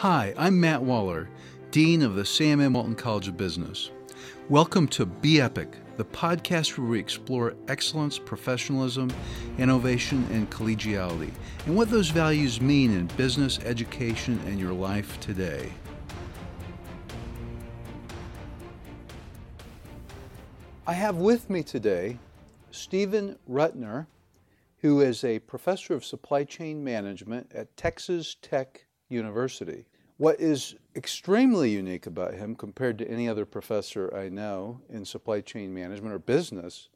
Hi, I'm Matt Waller, Dean of the Sam M. Walton College of Business. Welcome to Be Epic, the podcast where we explore excellence, professionalism, innovation, and collegiality, and what those values mean in business, education, and your life today. I have with me today Stephen Rutner, who is a professor of supply chain management at Texas Tech University. What is extremely unique about him compared to any other professor I know in supply chain management or business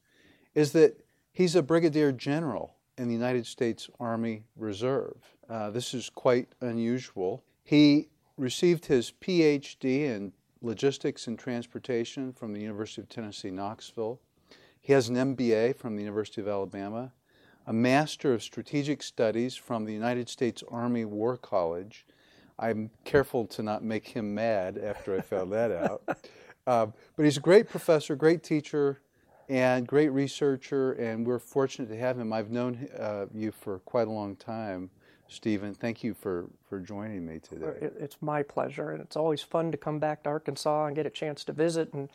is that he's a brigadier general in the United States Army Reserve. Uh, this is quite unusual. He received his PhD in logistics and transportation from the University of Tennessee, Knoxville. He has an MBA from the University of Alabama, a Master of Strategic Studies from the United States Army War College, I'm careful to not make him mad after I found that out. Uh, but he's a great professor, great teacher, and great researcher, and we're fortunate to have him. I've known uh, you for quite a long time, Stephen. Thank you for, for joining me today. It's my pleasure, and it's always fun to come back to Arkansas and get a chance to visit, and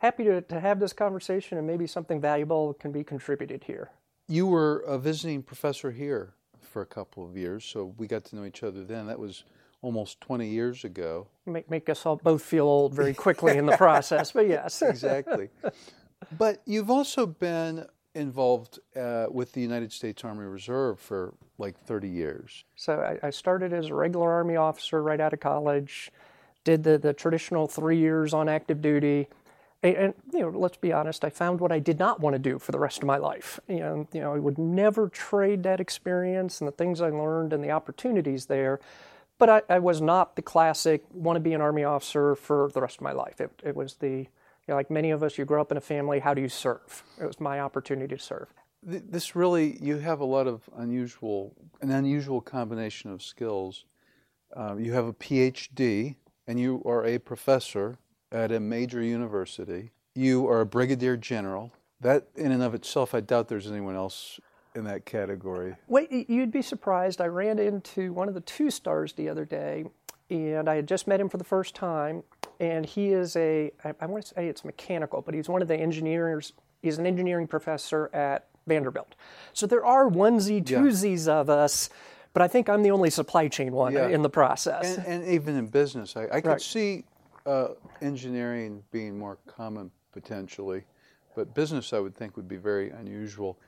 happy to, to have this conversation, and maybe something valuable can be contributed here. You were a visiting professor here for a couple of years, so we got to know each other then. That was almost 20 years ago. Make, make us all both feel old very quickly in the process, but yes. exactly. But you've also been involved uh, with the United States Army Reserve for like 30 years. So I, I, started as a regular Army officer right out of college, did the, the traditional three years on active duty. And, and, you know, let's be honest, I found what I did not want to do for the rest of my life. And, you know, I would never trade that experience and the things I learned and the opportunities there but I, I, was not the classic want to be an army officer for the rest of my life. It, it was the, you know, like many of us, you grow up in a family, how do you serve? It was my opportunity to serve. This really, you have a lot of unusual, an unusual combination of skills. Uh, you have a PhD and you are a professor at a major university. You are a brigadier general. That, in and of itself, I doubt there's anyone else in that category. Wait, you'd be surprised. I ran into one of the two stars the other day, and I had just met him for the first time. And he is a, I, I want to say it's mechanical, but he's one of the engineers. He's an engineering professor at Vanderbilt. So there are onesie twosies yeah. of us, but I think I'm the only supply chain one yeah. in the process. And, and, even in business, I, I could right. see uh, engineering being more common potentially, but business I would think would be very unusual.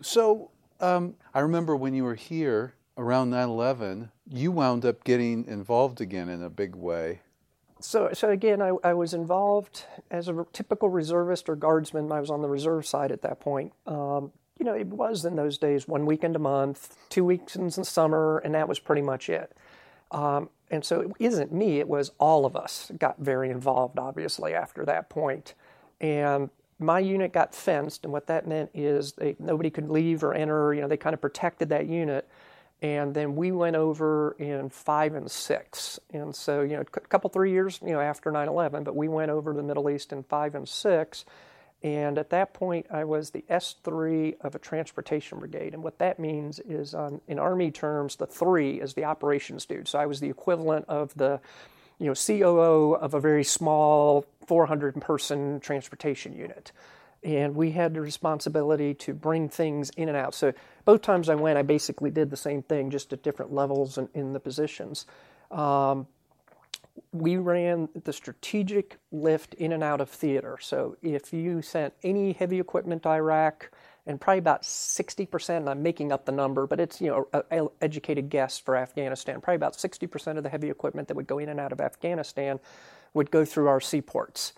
So um, I remember when you were here around 9 11, you wound up getting involved again in a big way. So, so again, I, I was involved as a typical reservist or guardsman. I was on the reserve side at that point. Um, you know, it was in those days one weekend a month, two weekends in the summer, and that was pretty much it. Um, and so it isn't me, it was all of us got very involved, obviously, after that point. And my unit got fenced, and what that meant is they, nobody could leave or enter. You know, they kind of protected that unit. And then we went over in five and six. And so, you know, a couple, three years, you know, after 9 11, but we went over to the Middle East in five and six. And at that point, I was the S3 of a transportation brigade. And what that means is, um, in Army terms, the three is the operations dude. So I was the equivalent of the you know, COO of a very small 400 person transportation unit. And we had the responsibility to bring things in and out. So both times I went, I basically did the same thing, just at different levels in, in the positions. Um, we ran the strategic lift in and out of theater. So if you sent any heavy equipment to Iraq, and probably about 60%, and I'm making up the number, but it's, you know, an educated guess for Afghanistan. Probably about 60% of the heavy equipment that would go in and out of Afghanistan would go through our seaports.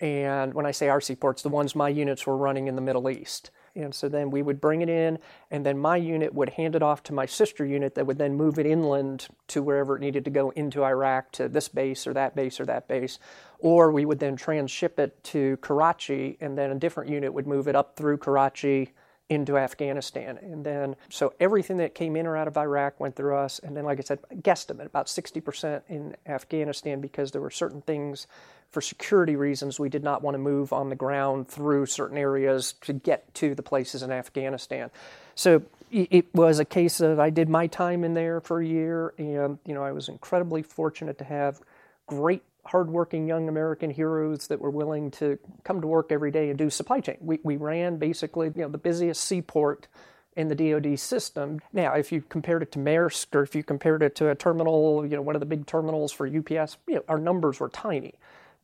And when I say our seaports, the ones my units were running in the Middle East. And so then we would bring it in, and then my unit would hand it off to my sister unit that would then move it inland to wherever it needed to go into Iraq, to this base or that base or that base. Or we would then transship it to Karachi, and then a different unit would move it up through Karachi into Afghanistan. And then, so everything that came in or out of Iraq went through us. And then, like I said, guesstimate about 60% in Afghanistan because there were certain things for security reasons we did not want to move on the ground through certain areas to get to the places in Afghanistan. So it was a case of I did my time in there for a year, and you know I was incredibly fortunate to have great, hardworking young American heroes that were willing to come to work every day and do supply chain. We we ran basically you know the busiest seaport in the DoD system. Now, if you compared it to Maersk or if you compared it to a terminal, you know one of the big terminals for UPS, you know our numbers were tiny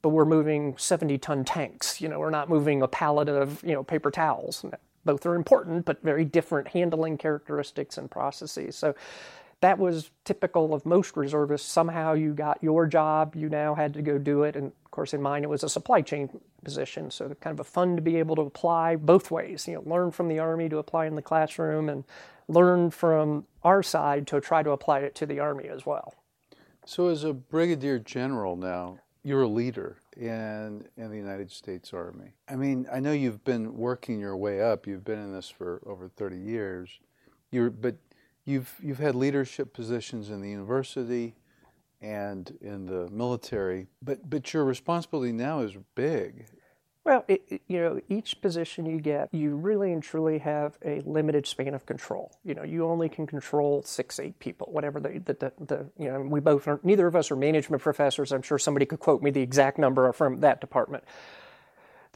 but we're moving 70 ton tanks. You know, we're not moving a pallet of, you know, paper towels both are important, but very different handling characteristics and processes. So that was typical of most reservists. Somehow you got your job, you now had to go do it. And of course, in mine, it was a supply chain position. So kind of a fun to be able to apply both ways, you know, learn from the Army to apply in the classroom and learn from our side to try to apply it to the Army as well. So, as a brigadier general now, you're a leader in in the United States Army. I mean, I know you've been working your way up. You've been in this for over 30 years. You're but you've you've had leadership positions in the university and in the military. But but your responsibility now is big. Well, it, you know, each position you get, you really and truly have a limited span of control. You know, you only can control six, eight people, whatever the, the, the, the you know, we both are, neither of us are management professors. I'm sure somebody could quote me the exact number from that department.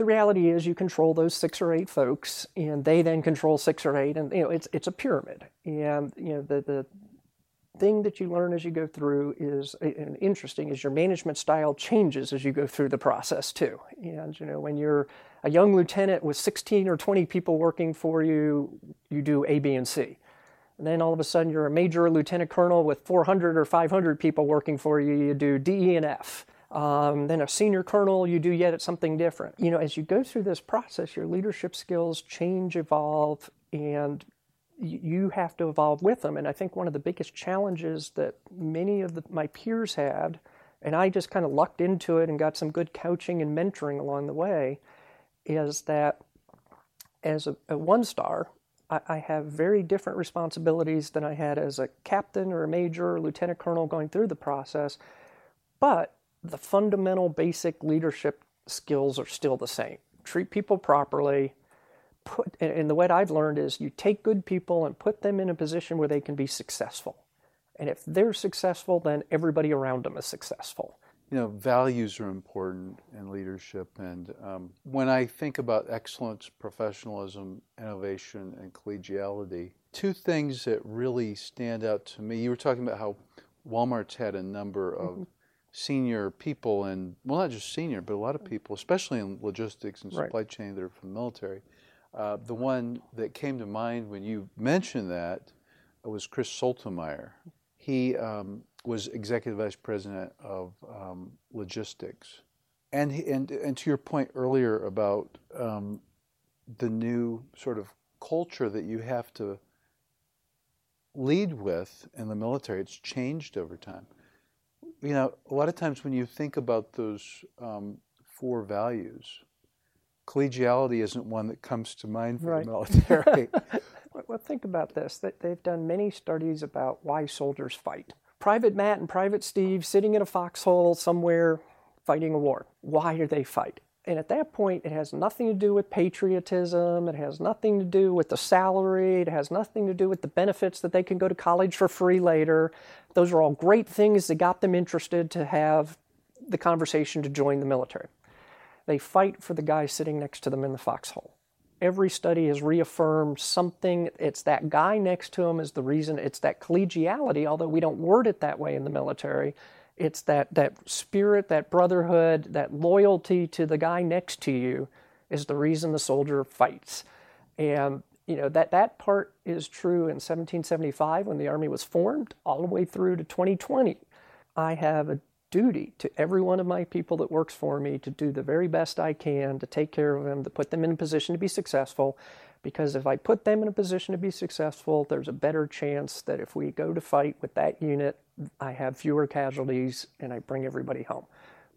The reality is you control those six or eight folks and they then control six or eight and, you know, it's, it's a pyramid. And, you know, the, the, thing that you learn as you go through is and interesting is your management style changes as you go through the process too. And you know when you're a young lieutenant with 16 or 20 people working for you you do a b and c. And then all of a sudden you're a major lieutenant colonel with 400 or 500 people working for you you do d e and f um, then a senior colonel you do yet at something different you know as you go through this process your leadership skills change evolve and you have to evolve with them. And I think one of the biggest challenges that many of the, my peers had, and I just kind of lucked into it and got some good coaching and mentoring along the way, is that as a, a one star, I, I, have very different responsibilities than I had as a captain or a major or lieutenant colonel going through the process. But the fundamental basic leadership skills are still the same. Treat people properly, put, and the way I've learned is you take good people and put them in a position where they can be successful. And if they're successful, then everybody around them is successful. You know, values are important in leadership. And um, when I think about excellence, professionalism, innovation, and collegiality, two things that really stand out to me. You were talking about how Walmart's had a number of mm-hmm. Senior people, and well, not just senior, but a lot of people, especially in logistics and supply right. chain that are from the military, uh, the one that came to mind when you mentioned that was Chris Sultemeier. He um, was executive vice president of um, logistics, and he, and and to your point earlier about um, the new sort of culture that you have to lead with in the military, it's changed over time. You know, a lot of times when you think about those um, four values, collegiality isn't one that comes to mind for right. the military. well, think about this. They've done many studies about why soldiers fight. Private Matt and Private Steve sitting in a foxhole somewhere fighting a war. Why do they fight? And at that point, it has nothing to do with patriotism. It has nothing to do with the salary. It has nothing to do with the benefits that they can go to college for free later. Those are all great things that got them interested to have the conversation to join the military. They fight for the guy sitting next to them in the foxhole. Every study has reaffirmed something. It's that guy next to him is the reason. It's that collegiality, although we don't word it that way in the military. It's that, that spirit, that brotherhood, that loyalty to the guy next to you is the reason the soldier fights. And you know that that part is true in 1775 when the army was formed all the way through to 2020 i have a duty to every one of my people that works for me to do the very best I can to take care of them, to put them in a position to be successful. Because if I put them in a position to be successful, there's a better chance that if we go to fight with that unit, I have fewer casualties and I bring everybody home.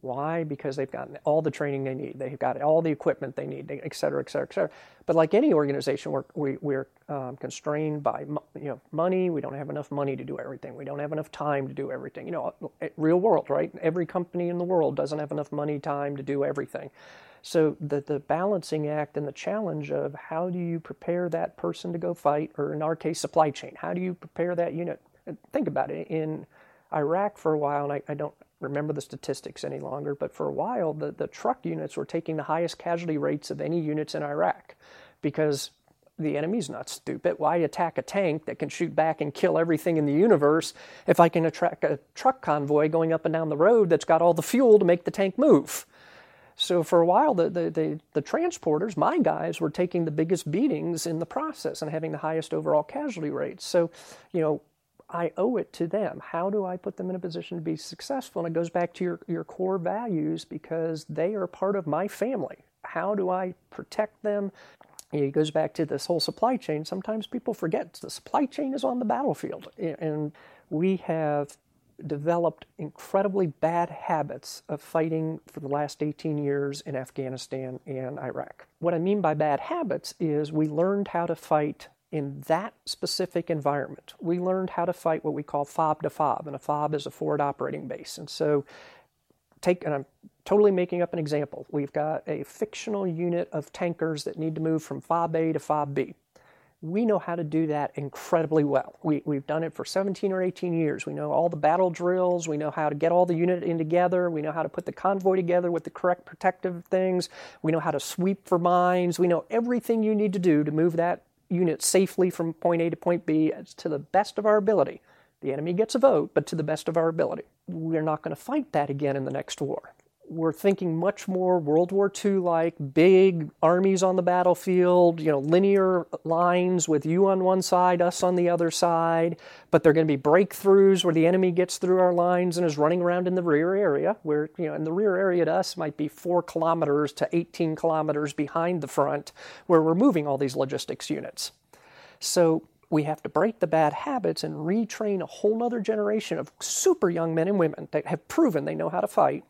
Why? Because they've gotten all the training they need. They've got all the equipment they need, et cetera, et cetera, et cetera. But like any organization, we're, we, we're um, constrained by you know, money. We don't have enough money to do everything. We don't have enough time to do everything. You know, real world, right? Every company in the world doesn't have enough money, time to do everything. So the, the balancing act and the challenge of how do you prepare that person to go fight, or in our case, supply chain. How do you prepare that unit? Think about it. In Iraq for a while, and I, I don't remember the statistics any longer, but for a while, the, the truck units were taking the highest casualty rates of any units in Iraq because the enemy's not stupid. Why attack a tank that can shoot back and kill everything in the universe if I can attract a truck convoy going up and down the road that's got all the fuel to make the tank move? So for a while, the, the, the, the, transporters, my guys, were taking the biggest beatings in the process and having the highest overall casualty rates. So, you know, I owe it to them. How do I put them in a position to be successful? And it goes back to your, your core values because they are part of my family. How do I protect them? It goes back to this whole supply chain. Sometimes people forget the supply chain is on the battlefield. And we have developed incredibly bad habits of fighting for the last 18 years in Afghanistan and Iraq. What I mean by bad habits is we learned how to fight in that specific environment. We learned how to fight what we call FOB to FOB, and a FOB is a forward operating base. And so, take, and I'm totally making up an example. We've got a fictional unit of tankers that need to move from FOB A to FOB B. We know how to do that incredibly well. We, we've done it for 17 or 18 years. We know all the battle drills. We know how to get all the unit in together. We know how to put the convoy together with the correct protective things. We know how to sweep for mines. We know everything you need to do to move that unit safely from point A to point B as to the best of our ability. The enemy gets a vote, but to the best of our ability. We're not going to fight that again in the next war we're thinking much more World War II like big armies on the battlefield, you know, linear lines with you on one side, us on the other side. But there are going to be breakthroughs where the enemy gets through our lines and is running around in the rear area, where, you know, and the rear area to us might be four kilometers to 18 kilometers behind the front, where we're moving all these logistics units. So we have to break the bad habits and retrain a whole other generation of super young men and women that have proven they know how to fight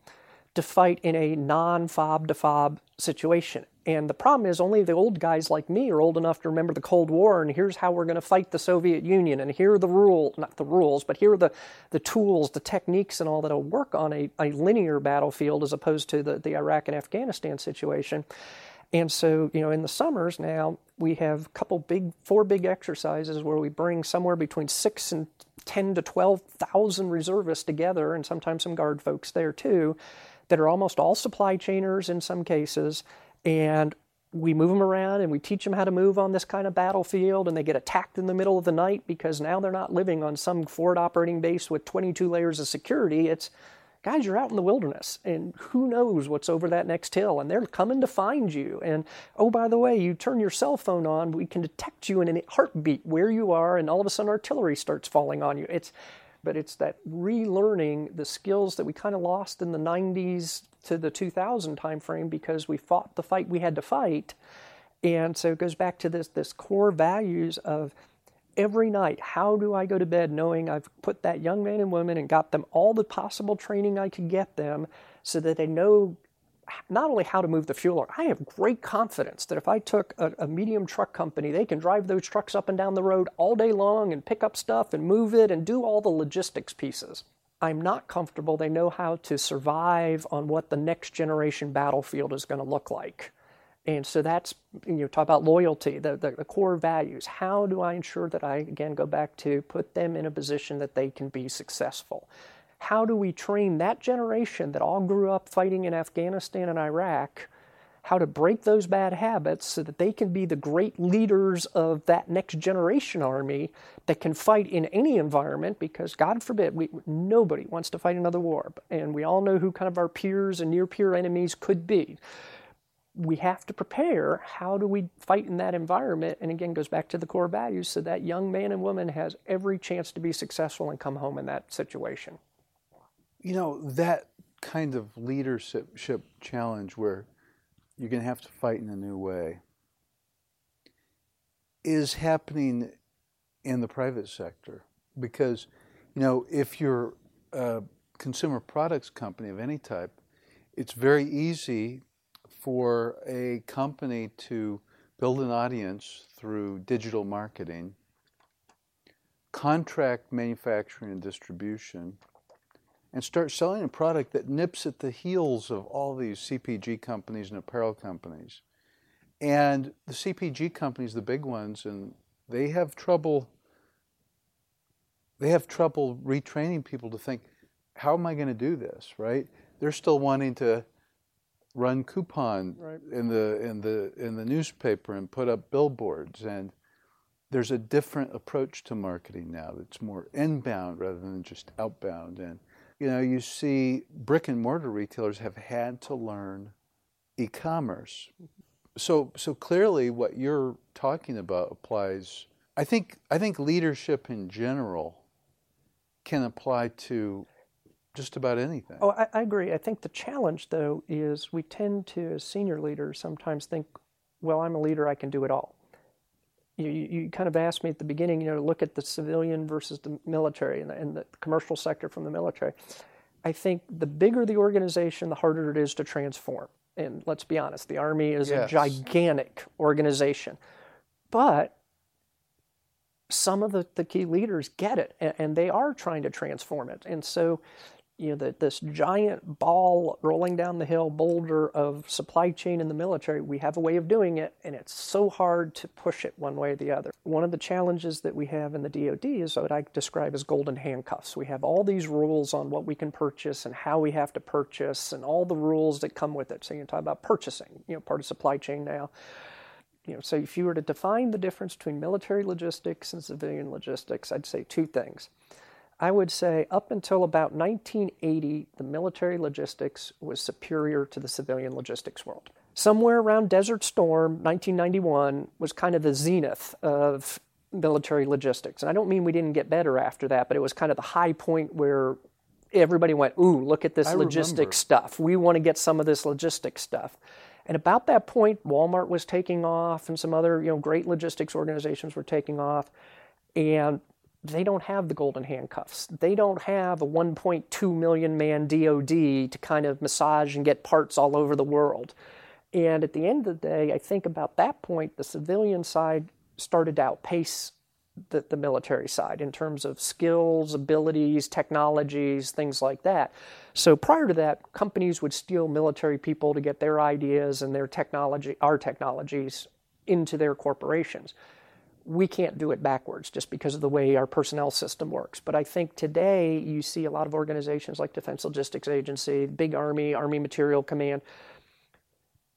to fight in a non fob to fob situation. And the problem is, only the old guys like me are old enough to remember the Cold War, and here's how we're going to fight the Soviet Union, and here are the rules, not the rules, but here are the, the tools, the techniques, and all that'll work on a, a linear battlefield as opposed to the, the Iraq and Afghanistan situation. And so, you know, in the summers now, we have a couple big, four big exercises where we bring somewhere between six and 10 to 12,000 reservists together, and sometimes some guard folks there too that are almost all supply chainers in some cases, and we move them around and we teach them how to move on this kind of battlefield and they get attacked in the middle of the night because now they're not living on some forward operating base with 22 layers of security. It's guys you're out in the wilderness and who knows what's over that next hill and they're coming to find you. And oh by the way you turn your cell phone on we can detect you in a heartbeat where you are and all of a sudden artillery starts falling on you. It's but it's that relearning the skills that we kind of lost in the 90s to the 2000 timeframe because we fought the fight we had to fight. And so it goes back to this this core values of every night, how do I go to bed knowing I've put that young man and woman and got them all the possible training I could get them so that they know not only how to move the fuel I have great confidence that if I took a, a, medium truck company, they can drive those trucks up and down the road all day long and pick up stuff and move it and do all the logistics pieces. I'm not comfortable they know how to survive on what the next generation battlefield is going to look like. And so that's, you know, talk about loyalty, the, the, the core values. How do I ensure that I, again, go back to put them in a position that they can be successful? How do we train that generation that all grew up fighting in Afghanistan and Iraq how to break those bad habits so that they can be the great leaders of that next generation army that can fight in any environment? Because god forbid we, nobody wants to fight another war and we all know who kind of our peers and near peer enemies could be. We have to prepare how do we fight in that environment and again goes back to the core values so that young man and woman has every chance to be successful and come home in that situation you know, that kind of leadership challenge where you're going to have to fight in a new way is happening in the private sector. Because, you know, if you're a consumer products company of any type, it's very easy for a company to build an audience through digital marketing, contract manufacturing and distribution, and start selling a product that nips at the heels of all these CPG companies and apparel companies. And the CPG companies, the big ones, and they have trouble they have trouble retraining people to think, how am I going to do this, right? They're still wanting to run coupon right. in the in the in the newspaper and put up billboards and there's a different approach to marketing now that's more inbound rather than just outbound and you know you see brick and mortar retailers have had to learn e-commerce so so clearly what you're talking about applies i think i think leadership in general can apply to just about anything. Oh, I, I, agree. I think the challenge, though, is we tend to, as senior leaders, sometimes think, well, I'm a leader, I can do it all. You, you kind of asked me at the beginning, you know, look at the civilian versus the military and the, and the commercial sector from the military. I think the bigger the organization, the harder it is to transform. And let's be honest, the Army is yes. a gigantic organization. But some of the, the key leaders get it and, and, they are trying to transform it. And so you know, the, this giant ball rolling down the hill boulder of supply chain in the military, we have a way of doing it, and it's so hard to push it one way or the other. One of the challenges that we have in the DoD is what I describe as golden handcuffs. We have all these rules on what we can purchase and how we have to purchase, and all the rules that come with it. So you talk about purchasing, you know, part of supply chain now. You know, so if you were to define the difference between military logistics and civilian logistics, I'd say two things. I would say up until about 1980, the military logistics was superior to the civilian logistics world. Somewhere around Desert Storm, 1991, was kind of the zenith of military logistics. And I don't mean we didn't get better after that, but it was kind of the high point where everybody went, Ooh, look at this I logistics stuff. We want to get some of this logistics stuff. And about that point, Walmart was taking off and some other, you know, great logistics organizations were taking off. And they don't have the golden handcuffs. They don't have a 1.2 million man DoD to kind of massage and get parts all over the world. And at the end of the day, I think about that point, the civilian side started to outpace the, the military side in terms of skills, abilities, technologies, things like that. So prior to that, companies would steal military people to get their ideas and their technology, our technologies, into their corporations we can't do it backwards just because of the way our personnel system works. But I think today you see a lot of organizations like Defense Logistics Agency, Big Army, Army Materiel Command,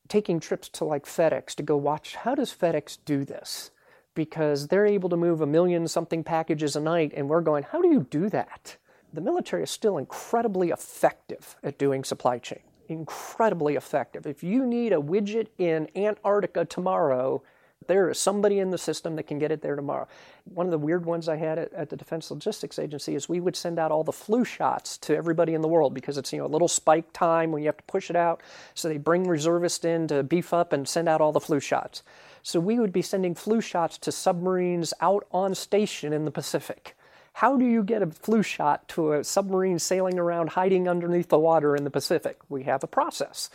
taking trips to like FedEx to go watch how does FedEx do this? Because they're able to move a million something packages a night, and we're going, how do you do that? The military is still incredibly effective at doing supply chain. Incredibly effective. If you need a widget in Antarctica tomorrow, there is somebody in the system that can get it there tomorrow. One of the weird ones I had at, at, the Defense Logistics Agency is we would send out all the flu shots to everybody in the world because it's you know a little spike time when you have to push it out. So they bring reservists in to beef up and send out all the flu shots. So we would be sending flu shots to submarines out on station in the Pacific. How do you get a flu shot to a submarine sailing around hiding underneath the water in the Pacific? We have a process.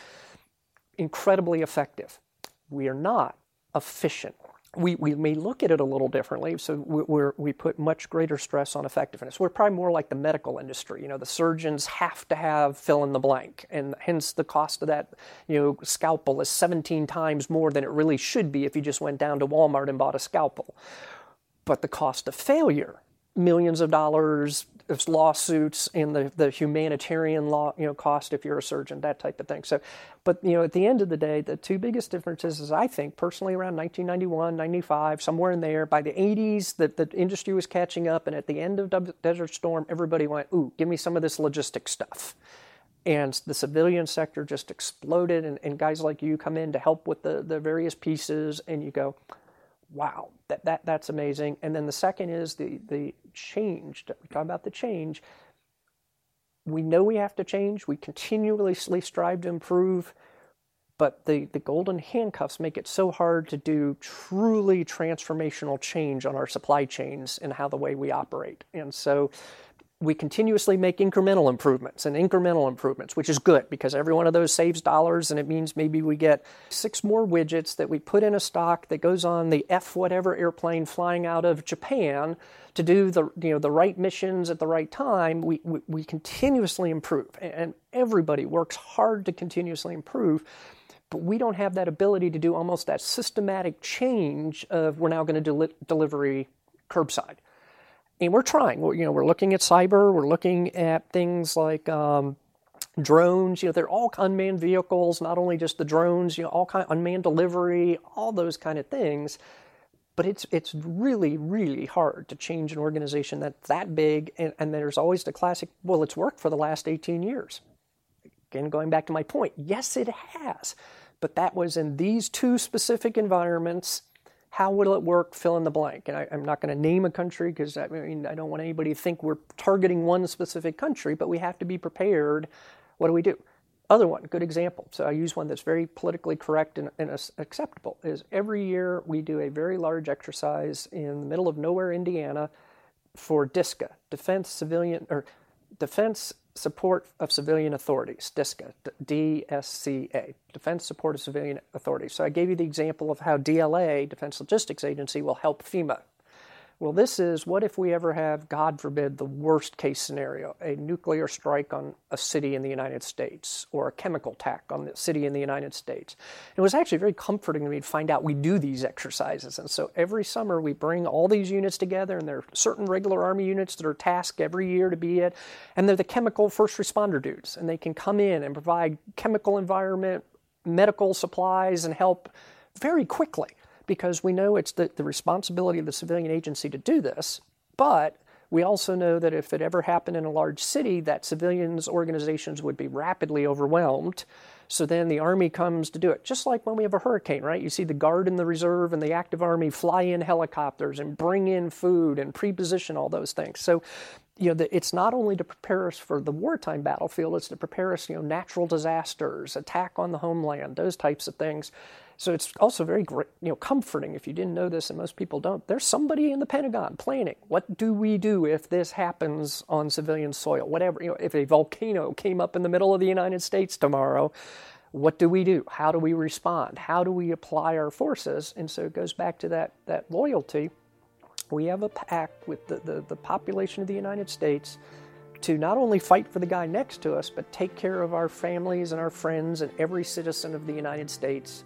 Incredibly effective. We are not efficient. We, we may look at it a little differently, so we we put much greater stress on effectiveness. We're probably more like the medical industry. You know, the surgeons have to have fill in the blank, and hence the cost of that, you know, scalpel is 17 times more than it really should be if you just went down to Walmart and bought a scalpel. But the cost of failure, millions of dollars, there's lawsuits and the, the humanitarian law, you know, cost if you're a surgeon, that type of thing. So, but you know, at the end of the day, the two biggest differences is I think personally around 1991, 95, somewhere in there. By the 80s, the, the industry was catching up, and at the end of Desert Storm, everybody went, "Ooh, give me some of this logistic stuff." And the civilian sector just exploded, and, and guys like you come in to help with the, the various pieces, and you go, wow, that, that, that's amazing. And then the second is the, the change. We talk about the change. We know we have to change. We continuously strive to improve. But the, the golden handcuffs make it so hard to do truly transformational change on our supply chains and how the way we operate. And so we continuously make incremental improvements and incremental improvements, which is good because every one of those saves dollars and it means maybe we get six more widgets that we put in a stock that goes on the F whatever airplane flying out of Japan to do the you know the right missions at the right time. We we, we continuously improve and everybody works hard to continuously improve. But we don't have that ability to do almost that systematic change of we're now going to deli- delivery curbside and we're trying. We're, you know, we're looking at cyber. We're looking at things like um, drones. You know, they're all unmanned vehicles, not only just the drones. You know, all kind of unmanned delivery, all those kind of things. But it's it's really really hard to change an organization that's that big. And, and there's always the classic. Well, it's worked for the last 18 years. Again, going back to my point. Yes, it has. But that was in these two specific environments how will it work? Fill in the blank. And I, am not going to name a country because I mean I don't want anybody to think we're targeting one specific country, but we have to be prepared. What do we do? Other one, good example. So I use one that's very politically correct and, and acceptable. Is every year we do a very large exercise in the middle of nowhere, Indiana, for DISCA, Defense Civilian or Defense Support of Civilian Authorities, DSCA, DSCA, Defense Support of Civilian Authorities. So I gave you the example of how DLA, Defense Logistics Agency, will help FEMA well, this is what if we ever have, God forbid, the worst case scenario a nuclear strike on a city in the United States or a chemical attack on the city in the United States? It was actually very comforting to me to find out we do these exercises. And so every summer we bring all these units together, and there are certain regular Army units that are tasked every year to be it. And they're the chemical first responder dudes, and they can come in and provide chemical environment, medical supplies, and help very quickly because we know it's the, the responsibility of the civilian agency to do this, but we also know that if it ever happened in a large city, that civilians organizations would be rapidly overwhelmed. So then the Army comes to do it. Just like when we have a hurricane, right? You see the Guard and the Reserve and the active Army fly in helicopters and bring in food and pre-position all those things. So, you know, the, it's not only to prepare us for the wartime battlefield, it's to prepare us, you know, natural disasters, attack on the homeland, those types of things. So it's also very you know, comforting if you didn't know this, and most people don't. There's somebody in the Pentagon planning. What do we do if this happens on civilian soil? Whatever, you know, if a volcano came up in the middle of the United States tomorrow, what do we do? How do we respond? How do we apply our forces? And so it goes back to that that loyalty. We have a pact with the, the, the population of the United States to not only fight for the guy next to us, but take care of our families and our friends and every citizen of the United States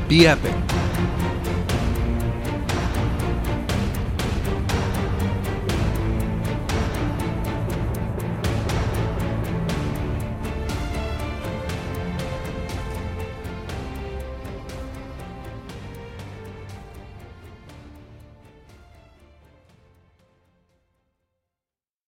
be epic.